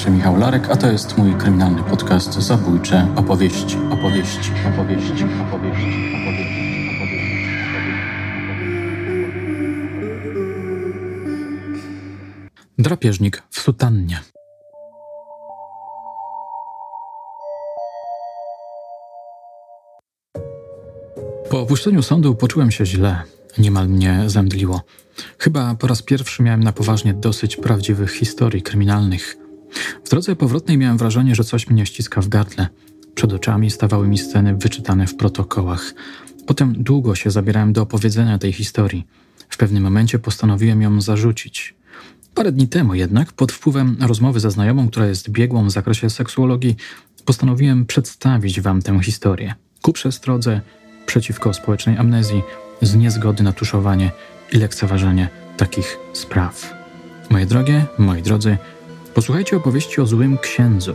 się Michał Larek, a to jest mój kryminalny podcast Zabójcze opowieści, opowieści, opowieści, opowieści, opowieści. Drapieżnik w sutannie. Po opuszczeniu sądu poczułem się źle. Niemal mnie zemdliło. Chyba po raz pierwszy miałem na poważnie dosyć prawdziwych historii kryminalnych. W drodze powrotnej miałem wrażenie, że coś mnie ściska w gardle. Przed oczami stawały mi sceny wyczytane w protokołach. Potem długo się zabierałem do opowiedzenia tej historii. W pewnym momencie postanowiłem ją zarzucić. Parę dni temu jednak, pod wpływem rozmowy ze znajomą, która jest biegłą w zakresie seksuologii, postanowiłem przedstawić wam tę historię. Ku przestrodze przeciwko społecznej amnezji, z niezgody na tuszowanie i lekceważenie takich spraw. Moje drogie, moi drodzy, posłuchajcie opowieści o złym księdzu,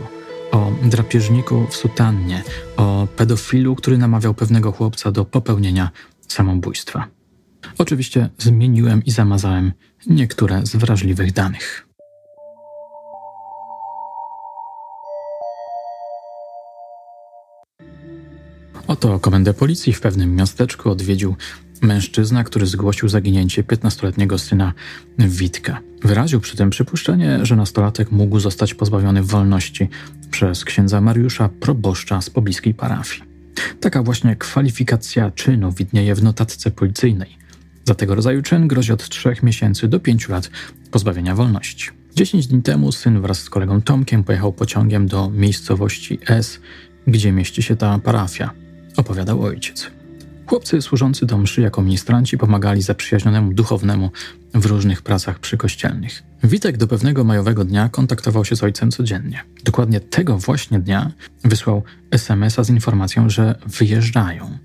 o drapieżniku w sutannie, o pedofilu, który namawiał pewnego chłopca do popełnienia samobójstwa. Oczywiście zmieniłem i zamazałem niektóre z wrażliwych danych. Oto komendę policji w pewnym miasteczku odwiedził mężczyzna, który zgłosił zaginięcie 15-letniego syna Witka. Wyraził przy tym przypuszczenie, że nastolatek mógł zostać pozbawiony wolności przez księdza Mariusza, proboszcza z pobliskiej parafii. Taka właśnie kwalifikacja czynu widnieje w notatce policyjnej. Za tego rodzaju czyn grozi od 3 miesięcy do 5 lat pozbawienia wolności. 10 dni temu syn wraz z kolegą Tomkiem pojechał pociągiem do miejscowości S, gdzie mieści się ta parafia opowiadał ojciec. Chłopcy służący do mszy jako ministranci pomagali zaprzyjaźnionemu duchownemu w różnych pracach przykościelnych. Witek do pewnego majowego dnia kontaktował się z ojcem codziennie. Dokładnie tego właśnie dnia wysłał SMS-a z informacją, że wyjeżdżają.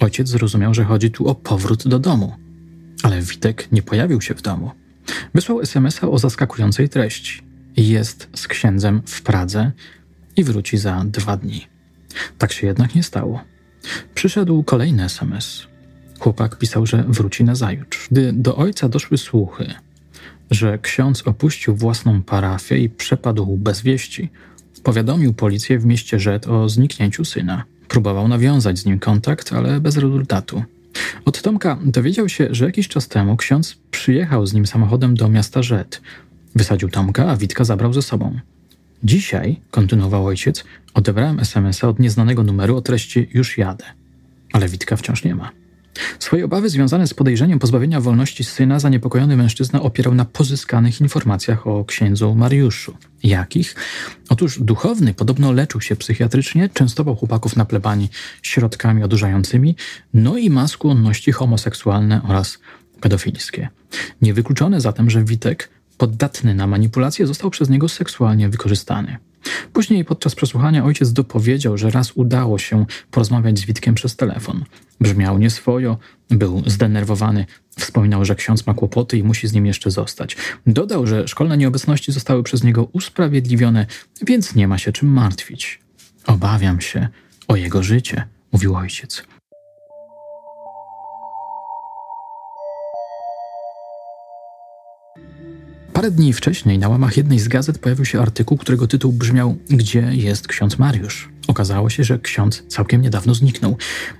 Ojciec zrozumiał, że chodzi tu o powrót do domu. Ale Witek nie pojawił się w domu. Wysłał SMS-a o zaskakującej treści. Jest z księdzem w Pradze i wróci za dwa dni. Tak się jednak nie stało. Przyszedł kolejny SMS. Chłopak pisał, że wróci na zajutrz. Gdy do ojca doszły słuchy, że ksiądz opuścił własną parafię i przepadł bez wieści, powiadomił policję w mieście Rzet o zniknięciu syna. Próbował nawiązać z nim kontakt, ale bez rezultatu. Od Tomka dowiedział się, że jakiś czas temu ksiądz przyjechał z nim samochodem do miasta Rzet. Wysadził Tomka, a Witka zabrał ze sobą. Dzisiaj, kontynuował ojciec, odebrałem SMS-a od nieznanego numeru o treści już jadę. Ale Witka wciąż nie ma. Swoje obawy związane z podejrzeniem pozbawienia wolności syna zaniepokojony mężczyzna opierał na pozyskanych informacjach o księdzu Mariuszu. Jakich? Otóż duchowny podobno leczył się psychiatrycznie, częstował chłopaków na plebanii środkami odurzającymi, no i ma skłonności homoseksualne oraz pedofilskie. Niewykluczone zatem, że Witek poddatny na manipulację, został przez niego seksualnie wykorzystany. Później podczas przesłuchania ojciec dopowiedział, że raz udało się porozmawiać z Witkiem przez telefon. Brzmiał nieswojo, był zdenerwowany, wspominał, że ksiądz ma kłopoty i musi z nim jeszcze zostać. Dodał, że szkolne nieobecności zostały przez niego usprawiedliwione, więc nie ma się czym martwić. Obawiam się o jego życie, mówił ojciec. Parę dni wcześniej na łamach jednej z gazet pojawił się artykuł, którego tytuł brzmiał Gdzie jest ksiądz Mariusz? Okazało się, że ksiądz całkiem niedawno zniknął.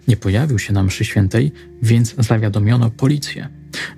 Nie pojawił się na mszy świętej, więc zawiadomiono policję.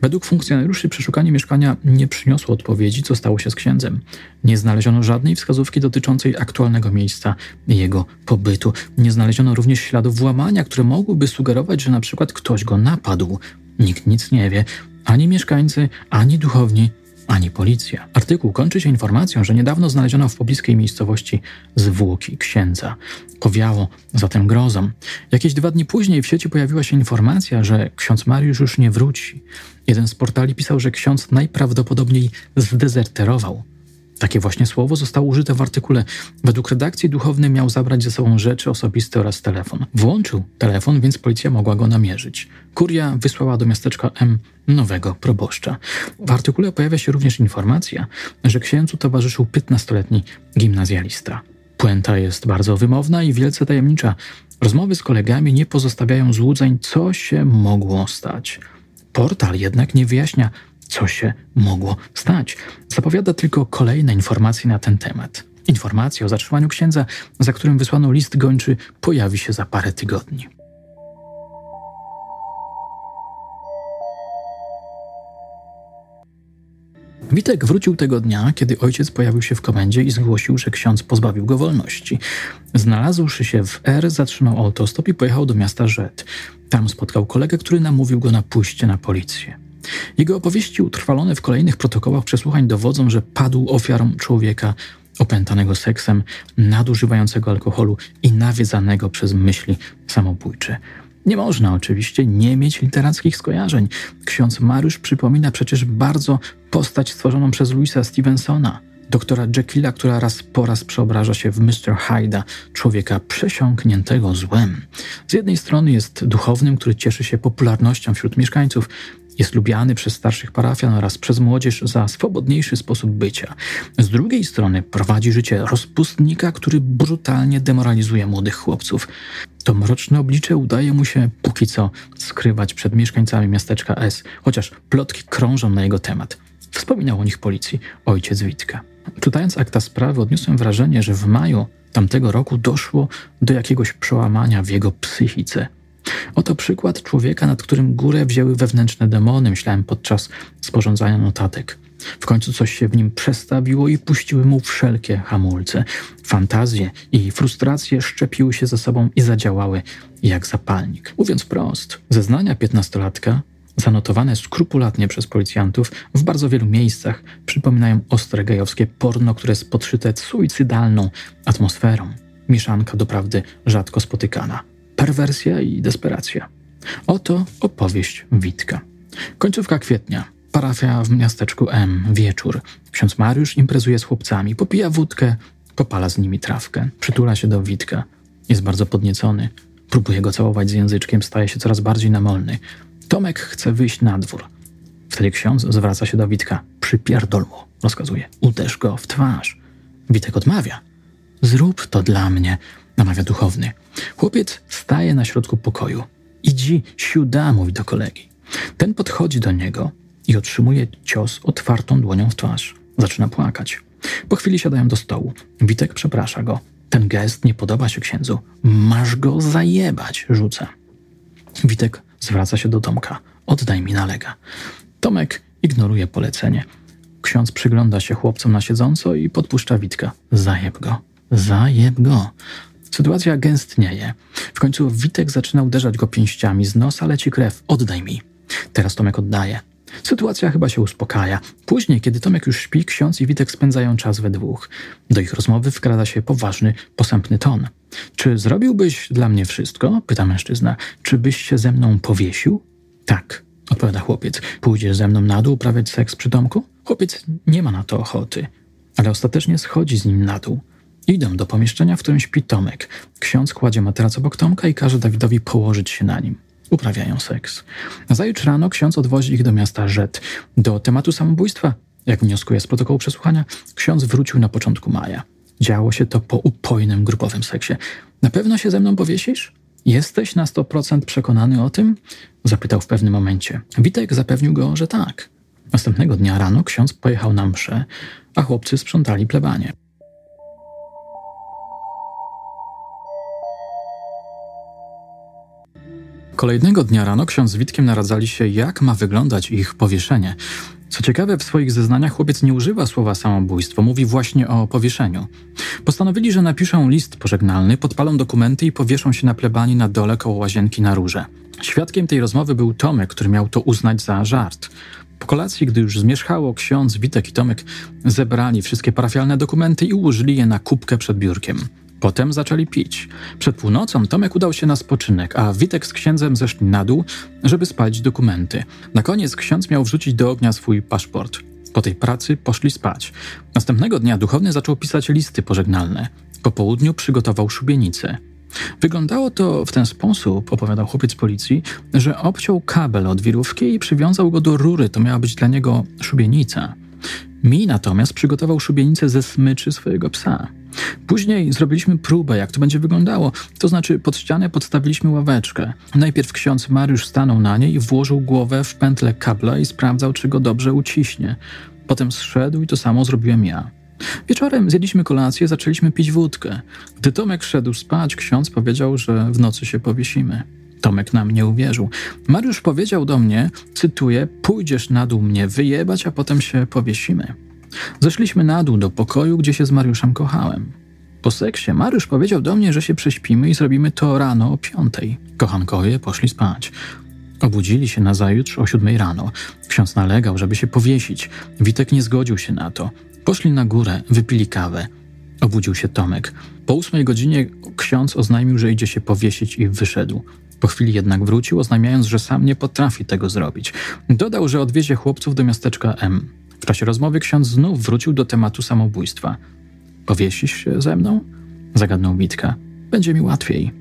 Według funkcjonariuszy przeszukanie mieszkania nie przyniosło odpowiedzi, co stało się z księdzem. Nie znaleziono żadnej wskazówki dotyczącej aktualnego miejsca jego pobytu. Nie znaleziono również śladów włamania, które mogłyby sugerować, że na przykład ktoś go napadł. Nikt nic nie wie, ani mieszkańcy, ani duchowni, ani policja. Artykuł kończy się informacją, że niedawno znaleziono w pobliskiej miejscowości zwłoki księdza. Powiało zatem grozą. Jakieś dwa dni później w sieci pojawiła się informacja, że ksiądz Mariusz już nie wróci. Jeden z portali pisał, że ksiądz najprawdopodobniej zdezerterował. Takie właśnie słowo zostało użyte w artykule. Według redakcji duchowny miał zabrać ze sobą rzeczy osobiste oraz telefon. Włączył telefon, więc policja mogła go namierzyć. Kuria wysłała do miasteczka M nowego proboszcza. W artykule pojawia się również informacja, że księdzu towarzyszył 15-letni gimnazjalista. Puenta jest bardzo wymowna i wielce tajemnicza. Rozmowy z kolegami nie pozostawiają złudzeń, co się mogło stać. Portal jednak nie wyjaśnia, co się mogło stać. Zapowiada tylko kolejne informacje na ten temat. Informacja o zatrzymaniu księdza, za którym wysłano list gończy, pojawi się za parę tygodni. Witek wrócił tego dnia, kiedy ojciec pojawił się w komendzie i zgłosił, że ksiądz pozbawił go wolności. Znalazłszy się w R, zatrzymał autostop i pojechał do miasta Rzet. Tam spotkał kolegę, który namówił go na pójście na policję. Jego opowieści utrwalone w kolejnych protokołach przesłuchań dowodzą, że padł ofiarą człowieka opętanego seksem, nadużywającego alkoholu i nawiedzanego przez myśli samobójcze. Nie można oczywiście nie mieć literackich skojarzeń. Ksiądz Mariusz przypomina przecież bardzo postać stworzoną przez Louisa Stevensona, doktora Jekylla, która raz po raz przeobraża się w Mr. Hyda, człowieka przesiąkniętego złem. Z jednej strony jest duchownym, który cieszy się popularnością wśród mieszkańców, jest lubiany przez starszych parafian oraz przez młodzież za swobodniejszy sposób bycia. Z drugiej strony prowadzi życie rozpustnika, który brutalnie demoralizuje młodych chłopców. To mroczne oblicze udaje mu się póki co skrywać przed mieszkańcami miasteczka S, chociaż plotki krążą na jego temat. Wspominał o nich policji ojciec Witka. Czytając akta sprawy, odniosłem wrażenie, że w maju tamtego roku doszło do jakiegoś przełamania w jego psychice. Oto przykład człowieka, nad którym górę wzięły wewnętrzne demony, myślałem podczas sporządzania notatek. W końcu coś się w nim przestawiło i puściły mu wszelkie hamulce. Fantazje i frustracje szczepiły się ze sobą i zadziałały jak zapalnik. Mówiąc prost, zeznania piętnastolatka zanotowane skrupulatnie przez policjantów w bardzo wielu miejscach przypominają ostre gejowskie porno, które jest podszyte suicydalną atmosferą. Mieszanka doprawdy rzadko spotykana perwersja i desperacja. Oto opowieść Witka. Końcówka kwietnia. Parafia w miasteczku M. Wieczór. Ksiądz Mariusz imprezuje z chłopcami, popija wódkę, popala z nimi trawkę. Przytula się do Witka. Jest bardzo podniecony. Próbuje go całować z języczkiem, staje się coraz bardziej namolny. Tomek chce wyjść na dwór. Wtedy ksiądz zwraca się do Witka. Przypierdol mu, rozkazuje. Uderz go w twarz. Witek odmawia. Zrób to dla mnie, namawia duchowny. Chłopiec staje na środku pokoju. Idzi siuda, mówi do kolegi. Ten podchodzi do niego i otrzymuje cios otwartą dłonią w twarz. Zaczyna płakać. Po chwili siadają do stołu. Witek przeprasza go. Ten gest nie podoba się księdzu. Masz go zajebać, rzuca. Witek zwraca się do Tomka. Oddaj mi nalega. Tomek ignoruje polecenie. Ksiądz przygląda się chłopcom na siedząco i podpuszcza Witka. Zajeb go. Zajeb go. Sytuacja gęstnieje. W końcu Witek zaczyna uderzać go pięściami. Z nosa leci krew. Oddaj mi. Teraz Tomek oddaje. Sytuacja chyba się uspokaja. Później, kiedy Tomek już śpi, ksiądz i Witek spędzają czas we dwóch. Do ich rozmowy wkrada się poważny, posępny ton. Czy zrobiłbyś dla mnie wszystko? pyta mężczyzna. Czy byś się ze mną powiesił? Tak, odpowiada chłopiec. Pójdziesz ze mną na dół uprawiać seks przy domku? Chłopiec nie ma na to ochoty, ale ostatecznie schodzi z nim na dół. Idą do pomieszczenia, w którym śpi Tomek. Ksiądz kładzie materac obok Tomka i każe Dawidowi położyć się na nim. Uprawiają seks. Zajutrz rano ksiądz odwozi ich do miasta Rzet. Do tematu samobójstwa, jak wnioskuje z protokołu przesłuchania, ksiądz wrócił na początku maja. Działo się to po upojnym grupowym seksie. Na pewno się ze mną powiesisz? Jesteś na 100% przekonany o tym? Zapytał w pewnym momencie. Witek zapewnił go, że tak. Następnego dnia rano ksiądz pojechał na mszę, a chłopcy sprzątali plebanie. Kolejnego dnia rano ksiądz z Witkiem naradzali się, jak ma wyglądać ich powieszenie. Co ciekawe, w swoich zeznaniach chłopiec nie używa słowa samobójstwo, mówi właśnie o powieszeniu. Postanowili, że napiszą list pożegnalny, podpalą dokumenty i powieszą się na plebanii na dole koło łazienki na róże. Świadkiem tej rozmowy był Tomek, który miał to uznać za żart. Po kolacji, gdy już zmierzchało, ksiądz, Witek i Tomek zebrali wszystkie parafialne dokumenty i ułożyli je na kubkę przed biurkiem. Potem zaczęli pić. Przed północą Tomek udał się na spoczynek, a Witek z księdzem zeszli na dół, żeby spalić dokumenty. Na koniec ksiądz miał wrzucić do ognia swój paszport. Po tej pracy poszli spać. Następnego dnia duchowny zaczął pisać listy pożegnalne. Po południu przygotował szubienicę. Wyglądało to w ten sposób, opowiadał chłopiec policji, że obciął kabel od wirówki i przywiązał go do rury. To miała być dla niego szubienica. Mi natomiast przygotował szubienicę ze smyczy swojego psa. Później zrobiliśmy próbę, jak to będzie wyglądało. To znaczy, pod ścianę podstawiliśmy ławeczkę. Najpierw ksiądz Mariusz stanął na niej włożył głowę w pętlę kabla i sprawdzał, czy go dobrze uciśnie. Potem zszedł i to samo zrobiłem ja. Wieczorem zjedliśmy kolację, zaczęliśmy pić wódkę. Gdy Tomek szedł spać, ksiądz powiedział, że w nocy się powiesimy. Tomek nam nie uwierzył. Mariusz powiedział do mnie, cytuję, pójdziesz na dół mnie wyjebać, a potem się powiesimy. Zeszliśmy na dół do pokoju, gdzie się z Mariuszem kochałem. Po seksie Mariusz powiedział do mnie, że się prześpimy i zrobimy to rano o piątej. Kochankowie poszli spać. Obudzili się na zajutrz o siódmej rano. Ksiądz nalegał, żeby się powiesić. Witek nie zgodził się na to. Poszli na górę, wypili kawę. Obudził się Tomek. Po ósmej godzinie ksiądz oznajmił, że idzie się powiesić i wyszedł. Po chwili jednak wrócił, oznajmiając, że sam nie potrafi tego zrobić. Dodał, że odwiezie chłopców do miasteczka M. W czasie rozmowy ksiądz znów wrócił do tematu samobójstwa. Powiesisz się ze mną? Zagadnął Witka. Będzie mi łatwiej.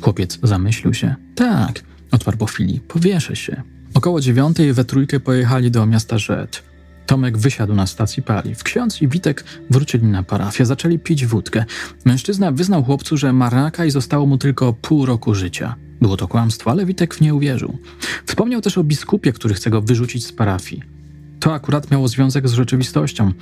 Chłopiec zamyślił się. Tak, odparł po chwili. Powieszę się. Około dziewiątej we trójkę pojechali do miasta Rzet. Tomek wysiadł na stacji paliw. Ksiądz i Witek wrócili na parafię, zaczęli pić wódkę. Mężczyzna wyznał chłopcu, że ma raka i zostało mu tylko pół roku życia. Było to kłamstwo, ale Witek w nie uwierzył. Wspomniał też o biskupie, który chce go wyrzucić z parafii. To akurat miało związek z rzeczywistością.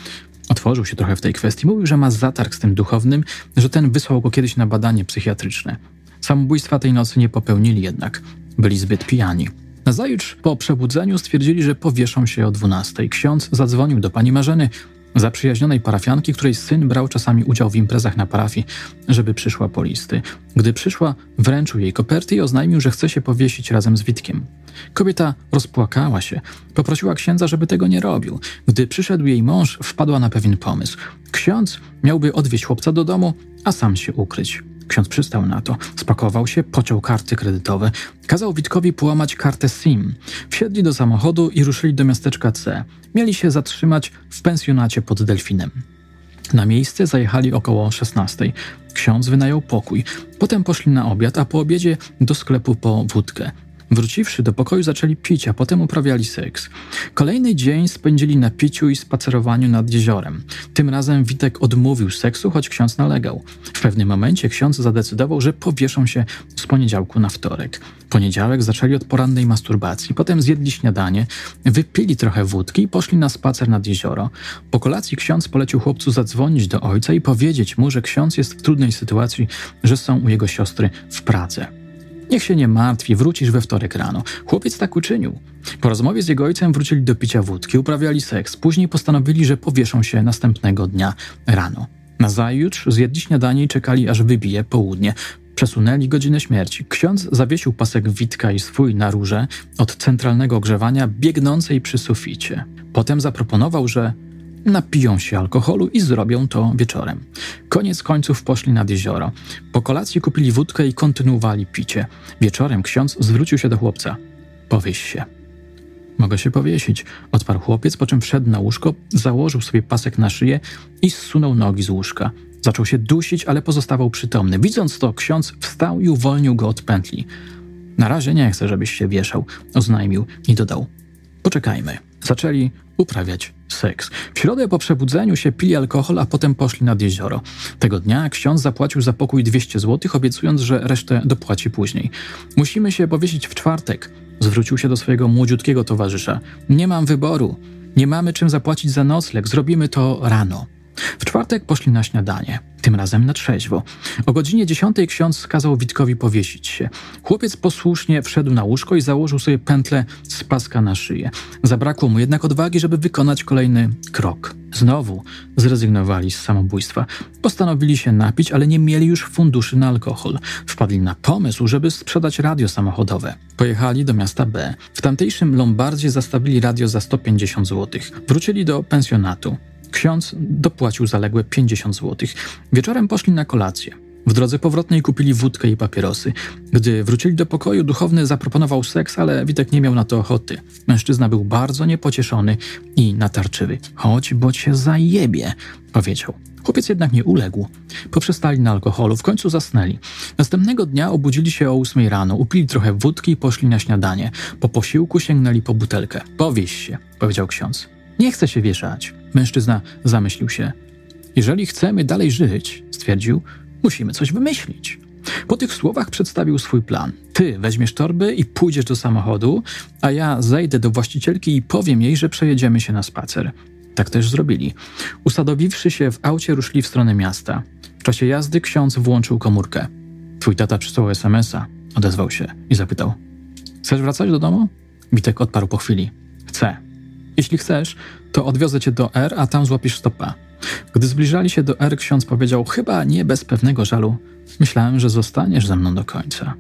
Otworzył się trochę w tej kwestii. Mówił, że ma zatarg z tym duchownym, że ten wysłał go kiedyś na badanie psychiatryczne. Samobójstwa tej nocy nie popełnili jednak. Byli zbyt pijani. Nazajutrz po przebudzeniu stwierdzili, że powieszą się o 12. Ksiądz zadzwonił do pani Marzeny, zaprzyjaźnionej parafianki, której syn brał czasami udział w imprezach na parafii, żeby przyszła po listy. Gdy przyszła, wręczył jej koperty i oznajmił, że chce się powiesić razem z Witkiem. Kobieta rozpłakała się, poprosiła księdza, żeby tego nie robił. Gdy przyszedł jej mąż, wpadła na pewien pomysł. Ksiądz miałby odwieźć chłopca do domu, a sam się ukryć. Ksiądz przystał na to. Spakował się, pociął karty kredytowe. Kazał Witkowi połamać kartę SIM. Wsiedli do samochodu i ruszyli do miasteczka C. Mieli się zatrzymać w pensjonacie pod Delfinem. Na miejsce zajechali około 16. Ksiądz wynajął pokój. Potem poszli na obiad, a po obiedzie do sklepu po wódkę. Wróciwszy do pokoju, zaczęli pić, a potem uprawiali seks. Kolejny dzień spędzili na piciu i spacerowaniu nad jeziorem. Tym razem Witek odmówił seksu, choć ksiądz nalegał. W pewnym momencie ksiądz zadecydował, że powieszą się z poniedziałku na wtorek. Poniedziałek zaczęli od porannej masturbacji, potem zjedli śniadanie, wypili trochę wódki i poszli na spacer nad jezioro. Po kolacji ksiądz polecił chłopcu zadzwonić do ojca i powiedzieć mu, że ksiądz jest w trudnej sytuacji, że są u jego siostry w Pradze. Niech się nie martwi, wrócisz we wtorek rano. Chłopiec tak uczynił. Po rozmowie z jego ojcem wrócili do picia wódki, uprawiali seks, później postanowili, że powieszą się następnego dnia rano. Na zajutrz zjedli śniadanie i czekali, aż wybije południe. Przesunęli godzinę śmierci. Ksiądz zawiesił pasek Witka i swój na rurze od centralnego ogrzewania biegnącej przy suficie. Potem zaproponował, że napiją się alkoholu i zrobią to wieczorem. Koniec końców poszli nad jezioro. Po kolacji kupili wódkę i kontynuowali picie. Wieczorem ksiądz zwrócił się do chłopca. Powieś się. Mogę się powiesić, odparł chłopiec, po czym wszedł na łóżko, założył sobie pasek na szyję i zsunął nogi z łóżka. Zaczął się dusić, ale pozostawał przytomny. Widząc to, ksiądz wstał i uwolnił go od pętli. Na razie nie chcę, żebyś się wieszał, oznajmił i dodał. Poczekajmy. Zaczęli uprawiać seks. W środę po przebudzeniu się pili alkohol, a potem poszli nad jezioro. Tego dnia ksiądz zapłacił za pokój 200 zł, obiecując, że resztę dopłaci później. Musimy się powiesić w czwartek. Zwrócił się do swojego młodziutkiego towarzysza. Nie mam wyboru. Nie mamy czym zapłacić za nocleg. Zrobimy to rano. W czwartek poszli na śniadanie, tym razem na trzeźwo. O godzinie dziesiątej ksiądz kazał Witkowi powiesić się. Chłopiec posłusznie wszedł na łóżko i założył sobie pętlę z paska na szyję. Zabrakło mu jednak odwagi, żeby wykonać kolejny krok. Znowu zrezygnowali z samobójstwa. Postanowili się napić, ale nie mieli już funduszy na alkohol. Wpadli na pomysł, żeby sprzedać radio samochodowe. Pojechali do miasta B. W tamtejszym Lombardzie zastawili radio za 150 zł. Wrócili do pensjonatu. Ksiądz dopłacił zaległe 50 zł. Wieczorem poszli na kolację. W drodze powrotnej kupili wódkę i papierosy. Gdy wrócili do pokoju, duchowny zaproponował seks, ale Witek nie miał na to ochoty. Mężczyzna był bardzo niepocieszony i natarczywy. Chodź, bo cię zajebie, powiedział. Chłopiec jednak nie uległ. Poprzestali na alkoholu, w końcu zasnęli. Następnego dnia obudzili się o ósmej rano, upili trochę wódki i poszli na śniadanie. Po posiłku sięgnęli po butelkę. Powieś się, powiedział ksiądz. Nie chcę się wieszać. Mężczyzna zamyślił się. Jeżeli chcemy dalej żyć, stwierdził, musimy coś wymyślić. Po tych słowach przedstawił swój plan. Ty weźmiesz torby i pójdziesz do samochodu, a ja zejdę do właścicielki i powiem jej, że przejedziemy się na spacer. Tak też zrobili. Usadowiwszy się w aucie, ruszyli w stronę miasta. W czasie jazdy ksiądz włączył komórkę. Twój tata przysłał SMS-a, odezwał się i zapytał. Chcesz wracać do domu? Witek odparł po chwili. Chcę. Jeśli chcesz, to odwiozę cię do R, a tam złapisz stopa. Gdy zbliżali się do R, ksiądz powiedział, chyba nie bez pewnego żalu. Myślałem, że zostaniesz ze mną do końca.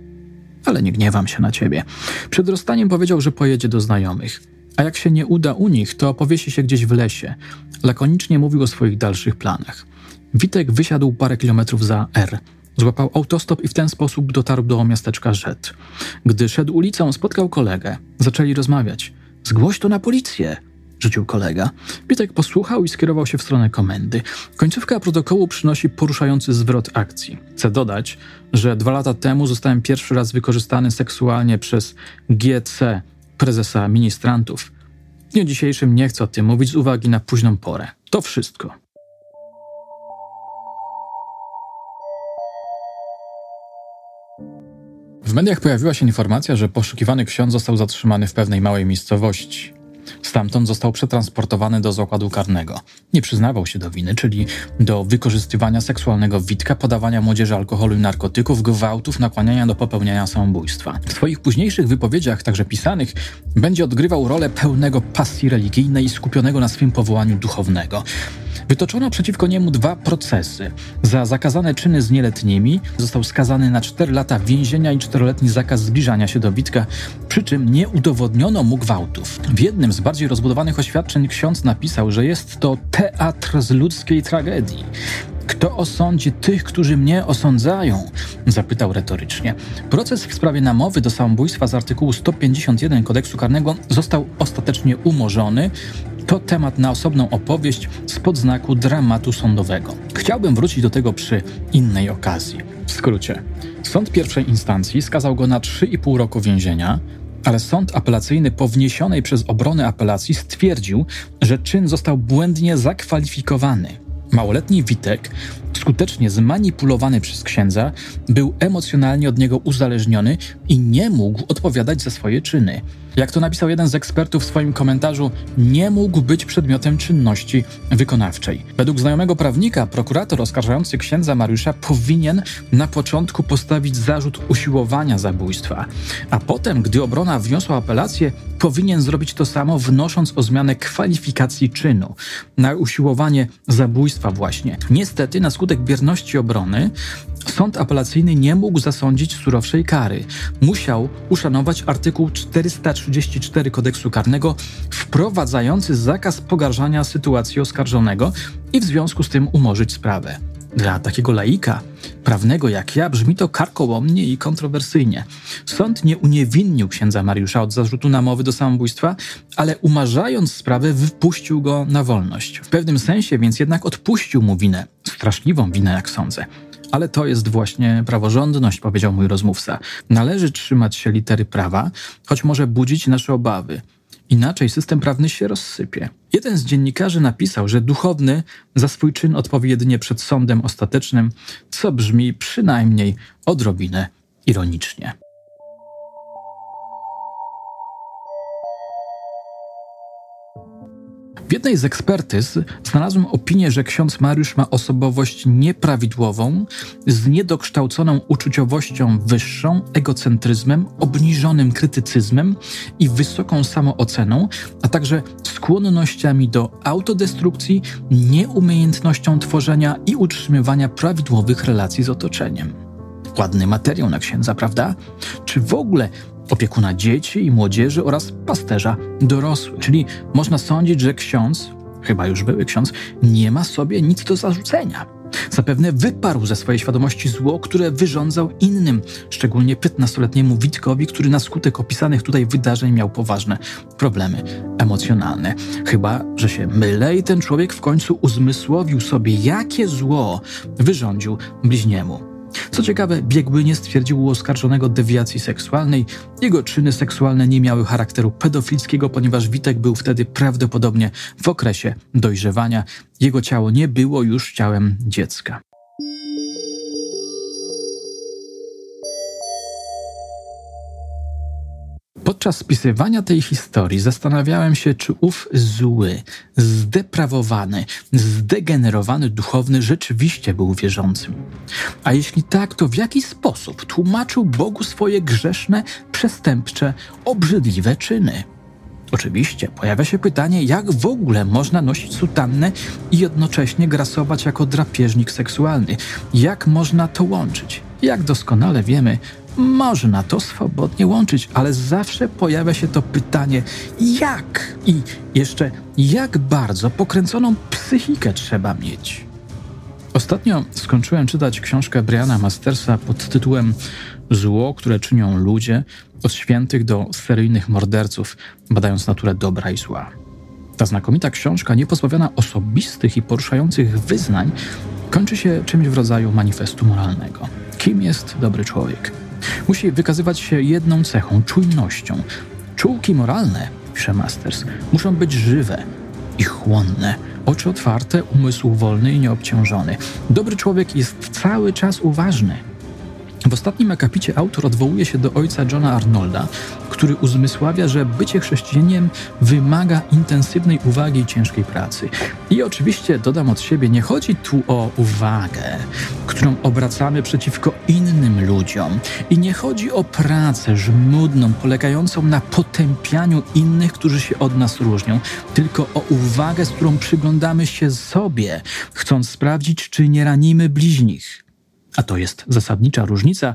Ale nie gniewam się na ciebie. Przed rozstaniem powiedział, że pojedzie do znajomych. A jak się nie uda u nich, to powiesi się gdzieś w lesie. Lakonicznie mówił o swoich dalszych planach. Witek wysiadł parę kilometrów za R. Złapał autostop i w ten sposób dotarł do miasteczka Rzet. Gdy szedł ulicą, spotkał kolegę. Zaczęli rozmawiać. Zgłoś to na policję, rzucił kolega. Witek posłuchał i skierował się w stronę komendy. Końcówka protokołu przynosi poruszający zwrot akcji. Chcę dodać, że dwa lata temu zostałem pierwszy raz wykorzystany seksualnie przez GC, prezesa ministrantów. W dniu dzisiejszym nie chcę o tym mówić z uwagi na późną porę. To wszystko. W mediach pojawiła się informacja, że poszukiwany ksiądz został zatrzymany w pewnej małej miejscowości. Stamtąd został przetransportowany do zakładu karnego. Nie przyznawał się do winy, czyli do wykorzystywania seksualnego Witka, podawania młodzieży alkoholu i narkotyków, gwałtów, nakłaniania do popełniania samobójstwa. W swoich późniejszych wypowiedziach, także pisanych, będzie odgrywał rolę pełnego pasji religijnej i skupionego na swym powołaniu duchownego. Wytoczono przeciwko niemu dwa procesy. Za zakazane czyny z nieletnimi został skazany na 4 lata więzienia i 4-letni zakaz zbliżania się do Witka, przy czym nie udowodniono mu gwałtów. W jednym z bardziej rozbudowanych oświadczeń ksiądz napisał, że jest to teatr z ludzkiej tragedii. Kto osądzi tych, którzy mnie osądzają? Zapytał retorycznie. Proces w sprawie namowy do samobójstwa z artykułu 151 kodeksu karnego został ostatecznie umorzony. To temat na osobną opowieść z podznaku dramatu sądowego. Chciałbym wrócić do tego przy innej okazji. W skrócie. Sąd pierwszej instancji skazał go na 3,5 roku więzienia, ale sąd apelacyjny po wniesionej przez obronę apelacji stwierdził, że czyn został błędnie zakwalifikowany. Małoletni Witek, skutecznie zmanipulowany przez księdza, był emocjonalnie od niego uzależniony i nie mógł odpowiadać za swoje czyny. Jak to napisał jeden z ekspertów w swoim komentarzu, nie mógł być przedmiotem czynności wykonawczej. Według znajomego prawnika, prokurator oskarżający księdza Mariusza powinien na początku postawić zarzut usiłowania zabójstwa, a potem, gdy obrona wniosła apelację, powinien zrobić to samo, wnosząc o zmianę kwalifikacji czynu na usiłowanie zabójstwa właśnie. Niestety, na skutek bierności obrony, Sąd apelacyjny nie mógł zasądzić surowszej kary. Musiał uszanować artykuł 434 kodeksu karnego wprowadzający zakaz pogarszania sytuacji oskarżonego i w związku z tym umorzyć sprawę. Dla takiego laika prawnego jak ja brzmi to karkołomnie i kontrowersyjnie. Sąd nie uniewinnił księdza Mariusza od zarzutu namowy do samobójstwa, ale umarzając sprawę wypuścił go na wolność. W pewnym sensie więc jednak odpuścił mu winę, straszliwą winę jak sądzę. Ale to jest właśnie praworządność, powiedział mój rozmówca. Należy trzymać się litery prawa, choć może budzić nasze obawy. Inaczej system prawny się rozsypie. Jeden z dziennikarzy napisał, że duchowny za swój czyn odpowie jedynie przed sądem ostatecznym, co brzmi przynajmniej odrobinę ironicznie. W jednej z ekspertyz znalazłem opinię, że ksiądz Mariusz ma osobowość nieprawidłową, z niedokształconą uczuciowością wyższą, egocentryzmem, obniżonym krytycyzmem i wysoką samooceną, a także skłonnościami do autodestrukcji, nieumiejętnością tworzenia i utrzymywania prawidłowych relacji z otoczeniem. Ładny materiał na księdza, prawda? Czy w ogóle opiekuna dzieci i młodzieży oraz pasterza dorosłych. Czyli można sądzić, że ksiądz, chyba już były ksiądz, nie ma sobie nic do zarzucenia. Zapewne wyparł ze swojej świadomości zło, które wyrządzał innym, szczególnie 15-letniemu Witkowi, który na skutek opisanych tutaj wydarzeń miał poważne problemy emocjonalne. Chyba, że się mylę i ten człowiek w końcu uzmysłowił sobie, jakie zło wyrządził bliźniemu. Co ciekawe, biegły nie stwierdził u oskarżonego dewiacji seksualnej. Jego czyny seksualne nie miały charakteru pedofilskiego, ponieważ Witek był wtedy prawdopodobnie w okresie dojrzewania. Jego ciało nie było już ciałem dziecka. Podczas spisywania tej historii zastanawiałem się, czy ów zły, zdeprawowany, zdegenerowany duchowny rzeczywiście był wierzącym. A jeśli tak, to w jaki sposób tłumaczył Bogu swoje grzeszne, przestępcze, obrzydliwe czyny? Oczywiście pojawia się pytanie, jak w ogóle można nosić sutannę i jednocześnie grasować jako drapieżnik seksualny? Jak można to łączyć? Jak doskonale wiemy, można to swobodnie łączyć, ale zawsze pojawia się to pytanie, jak i jeszcze jak bardzo pokręconą psychikę trzeba mieć. Ostatnio skończyłem czytać książkę Briana Mastersa pod tytułem Zło, które czynią ludzie, od świętych do seryjnych morderców, badając naturę dobra i zła. Ta znakomita książka, niepozbawiona osobistych i poruszających wyznań, kończy się czymś w rodzaju manifestu moralnego. Kim jest dobry człowiek? Musi wykazywać się jedną cechą czujnością. Czułki moralne, pisze Masters, muszą być żywe i chłonne, oczy otwarte, umysł wolny i nieobciążony. Dobry człowiek jest cały czas uważny, w ostatnim akapicie autor odwołuje się do ojca Johna Arnolda, który uzmysławia, że bycie chrześcijaniem wymaga intensywnej uwagi i ciężkiej pracy. I oczywiście dodam od siebie, nie chodzi tu o uwagę, którą obracamy przeciwko innym ludziom. I nie chodzi o pracę żmudną, polegającą na potępianiu innych, którzy się od nas różnią, tylko o uwagę, z którą przyglądamy się sobie, chcąc sprawdzić, czy nie ranimy bliźnich. A to jest zasadnicza różnica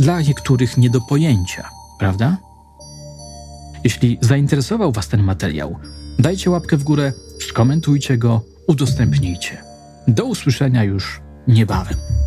dla niektórych nie do pojęcia, prawda? Jeśli zainteresował Was ten materiał, dajcie łapkę w górę, skomentujcie go, udostępnijcie. Do usłyszenia już niebawem.